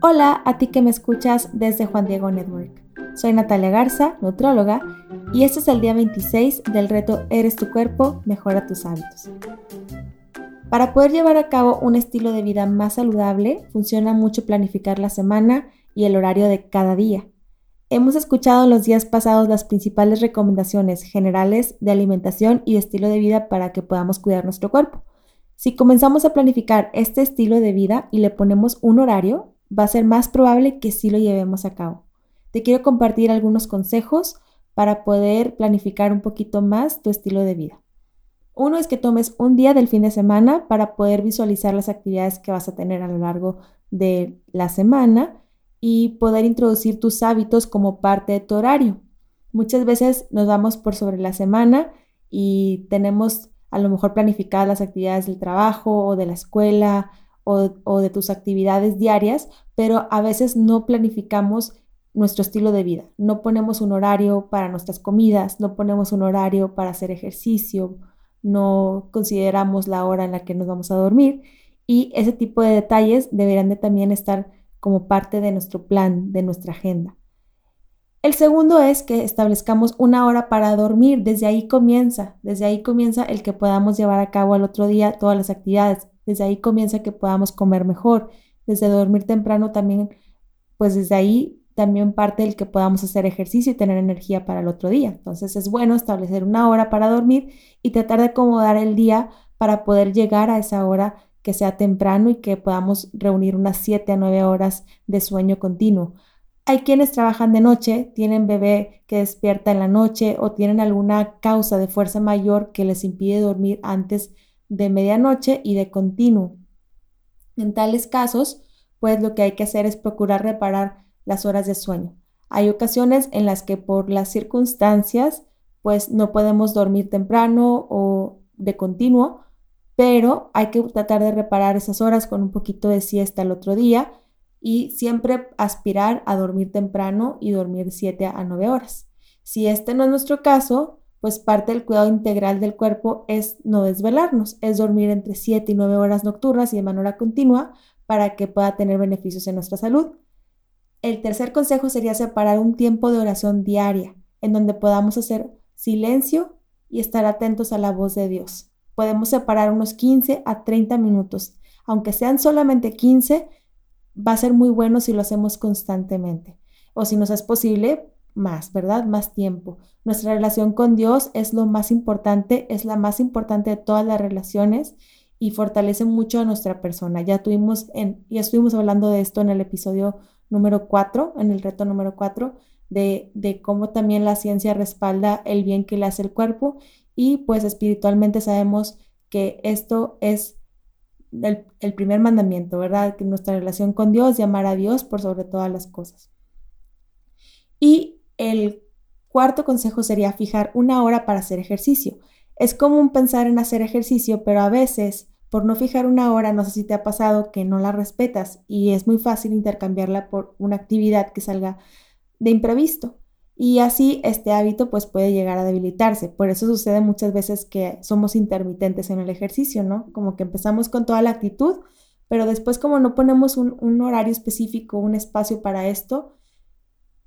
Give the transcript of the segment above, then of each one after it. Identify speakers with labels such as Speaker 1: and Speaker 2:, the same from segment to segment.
Speaker 1: Hola a ti que me escuchas desde Juan Diego Network. Soy Natalia Garza, nutróloga, y este es el día 26 del reto Eres tu cuerpo, mejora tus hábitos. Para poder llevar a cabo un estilo de vida más saludable, funciona mucho planificar la semana y el horario de cada día. Hemos escuchado en los días pasados las principales recomendaciones generales de alimentación y estilo de vida para que podamos cuidar nuestro cuerpo. Si comenzamos a planificar este estilo de vida y le ponemos un horario, va a ser más probable que sí lo llevemos a cabo. Te quiero compartir algunos consejos para poder planificar un poquito más tu estilo de vida. Uno es que tomes un día del fin de semana para poder visualizar las actividades que vas a tener a lo largo de la semana y poder introducir tus hábitos como parte de tu horario. Muchas veces nos vamos por sobre la semana y tenemos a lo mejor planificadas las actividades del trabajo o de la escuela o, de tus actividades diarias, pero a veces no planificamos nuestro estilo de vida. No ponemos un horario para nuestras comidas, no ponemos un horario para hacer ejercicio, no consideramos la hora en la que nos vamos a dormir y ese tipo de detalles deberán de también estar como parte de nuestro plan, de nuestra agenda. El segundo es que establezcamos una hora para dormir. Desde ahí comienza, desde ahí comienza el que podamos llevar a cabo al otro día todas las actividades. Desde ahí comienza que podamos comer mejor. Desde dormir temprano también, pues desde ahí también parte el que podamos hacer ejercicio y tener energía para el otro día. Entonces es bueno establecer una hora para dormir y tratar de acomodar el día para poder llegar a esa hora que sea temprano y que podamos reunir unas 7 a 9 horas de sueño continuo. Hay quienes trabajan de noche, tienen bebé que despierta en la noche o tienen alguna causa de fuerza mayor que les impide dormir antes de medianoche y de continuo. En tales casos, pues lo que hay que hacer es procurar reparar las horas de sueño. Hay ocasiones en las que por las circunstancias, pues no podemos dormir temprano o de continuo, pero hay que tratar de reparar esas horas con un poquito de siesta el otro día y siempre aspirar a dormir temprano y dormir 7 a 9 horas. Si este no es nuestro caso, pues parte del cuidado integral del cuerpo es no desvelarnos, es dormir entre 7 y 9 horas nocturnas y de manera continua para que pueda tener beneficios en nuestra salud. El tercer consejo sería separar un tiempo de oración diaria en donde podamos hacer silencio y estar atentos a la voz de Dios. Podemos separar unos 15 a 30 minutos. Aunque sean solamente 15, va a ser muy bueno si lo hacemos constantemente. O si nos es posible, más, ¿verdad? Más tiempo. Nuestra relación con Dios es lo más importante, es la más importante de todas las relaciones y fortalece mucho a nuestra persona. Ya tuvimos en, ya estuvimos hablando de esto en el episodio número 4, en el reto número 4, de, de cómo también la ciencia respalda el bien que le hace el cuerpo y pues espiritualmente sabemos que esto es el, el, primer mandamiento, ¿verdad? Que nuestra relación con Dios, llamar a Dios por sobre todas las cosas. Y el cuarto consejo sería fijar una hora para hacer ejercicio. Es común pensar en hacer ejercicio, pero a veces, por no fijar una hora, no sé si te ha pasado que no la respetas y es muy fácil intercambiarla por una actividad que salga de imprevisto. Y así este hábito pues puede llegar a debilitarse. Por eso sucede muchas veces que somos intermitentes en el ejercicio, ¿no? Como que empezamos con toda la actitud, pero después como no ponemos un, un horario específico, un espacio para esto,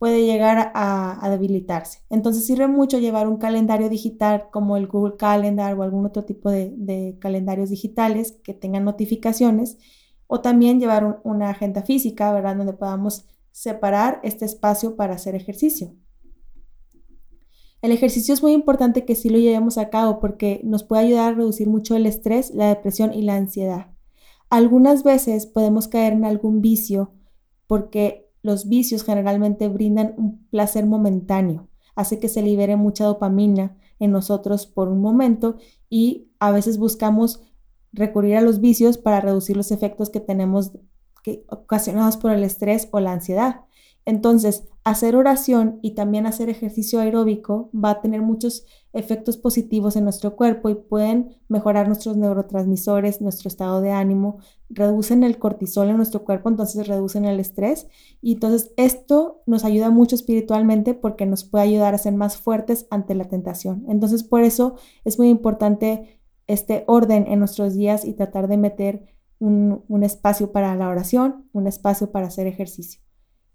Speaker 1: puede llegar a, debilitarse. Entonces sirve mucho llevar un calendario digital como el Google Calendar o algún otro tipo de, calendarios digitales que tengan notificaciones o también llevar una agenda física, ¿verdad? Donde podamos separar este espacio para hacer ejercicio. El ejercicio es muy importante que sí lo llevemos a cabo porque nos puede ayudar a reducir mucho el estrés, la depresión y la ansiedad. Algunas veces podemos caer en algún vicio porque los vicios generalmente brindan un placer momentáneo, hace que se libere mucha dopamina en nosotros por un momento y a veces buscamos recurrir a los vicios para reducir los efectos que tenemos que, ocasionados por el estrés o la ansiedad. Entonces, hacer oración y también hacer ejercicio aeróbico va a tener muchos efectos positivos en nuestro cuerpo y pueden mejorar nuestros neurotransmisores, nuestro estado de ánimo, reducen el cortisol en nuestro cuerpo, entonces reducen el estrés y entonces esto nos ayuda mucho espiritualmente porque nos puede ayudar a ser más fuertes ante la tentación. Entonces, por eso es muy importante este orden en nuestros días y tratar de meter un, espacio para la oración, un espacio para hacer ejercicio.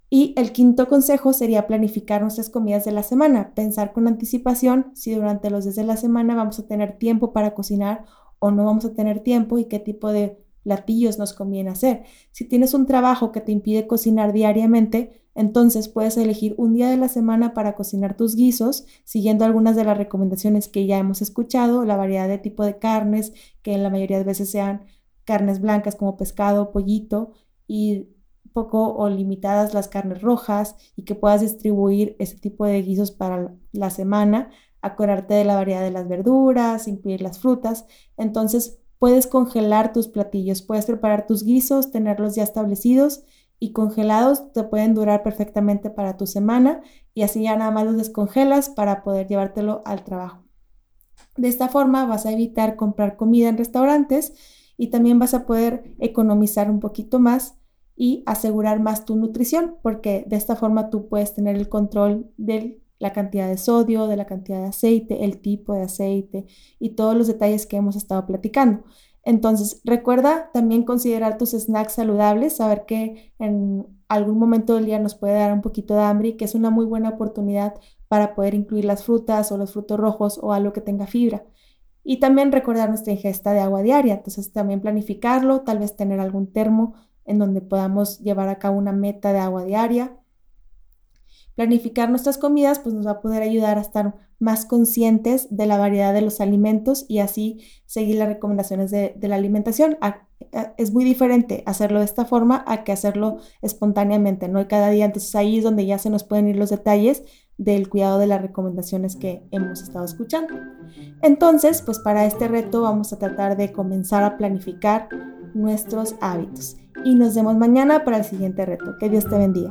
Speaker 1: Y el quinto consejo sería planificar nuestras comidas de la semana, pensar con anticipación si durante los días de la semana vamos a tener tiempo para cocinar o no vamos a tener tiempo y qué tipo de platillos nos conviene hacer. Si tienes un trabajo que te impide cocinar diariamente, entonces puedes elegir un día de la semana para cocinar tus guisos, siguiendo algunas de las recomendaciones que ya hemos escuchado, la variedad de tipo de carnes, que en la mayoría de veces sean carnes blancas como pescado, pollito y poco o limitadas las carnes rojas y que puedas distribuir ese tipo de guisos para la semana, acordarte de la variedad de las verduras, incluir las frutas. Entonces puedes congelar tus platillos, puedes preparar tus guisos, tenerlos ya establecidos y congelados te pueden durar perfectamente para tu semana y así ya nada más los descongelas para poder llevártelo al trabajo. De esta forma vas a evitar comprar comida en restaurantes y también vas a poder economizar un poquito más y asegurar más tu nutrición, porque de esta forma tú puedes tener el control de la cantidad de sodio, de la cantidad de aceite, el tipo de aceite y todos los detalles que hemos estado platicando. Entonces, recuerda también considerar tus snacks saludables, saber que en algún momento del día nos puede dar un poquito de hambre y que es una muy buena oportunidad para poder incluir las frutas o los frutos rojos o algo que tenga fibra. Y también recordar nuestra ingesta de agua diaria, entonces también planificarlo, tal vez tener algún termo en donde podamos llevar a cabo una meta de agua diaria. Planificar nuestras comidas pues nos va a poder ayudar a estar más conscientes de la variedad de los alimentos y así seguir las recomendaciones de, la alimentación. es muy diferente hacerlo de esta forma a que hacerlo espontáneamente, ¿no? Y cada día, entonces ahí es donde ya se nos pueden ir los detalles del cuidado de las recomendaciones que hemos estado escuchando. Entonces, pues para este reto vamos a tratar de comenzar a planificar nuestros hábitos y nos vemos mañana para el siguiente reto. Que Dios te bendiga.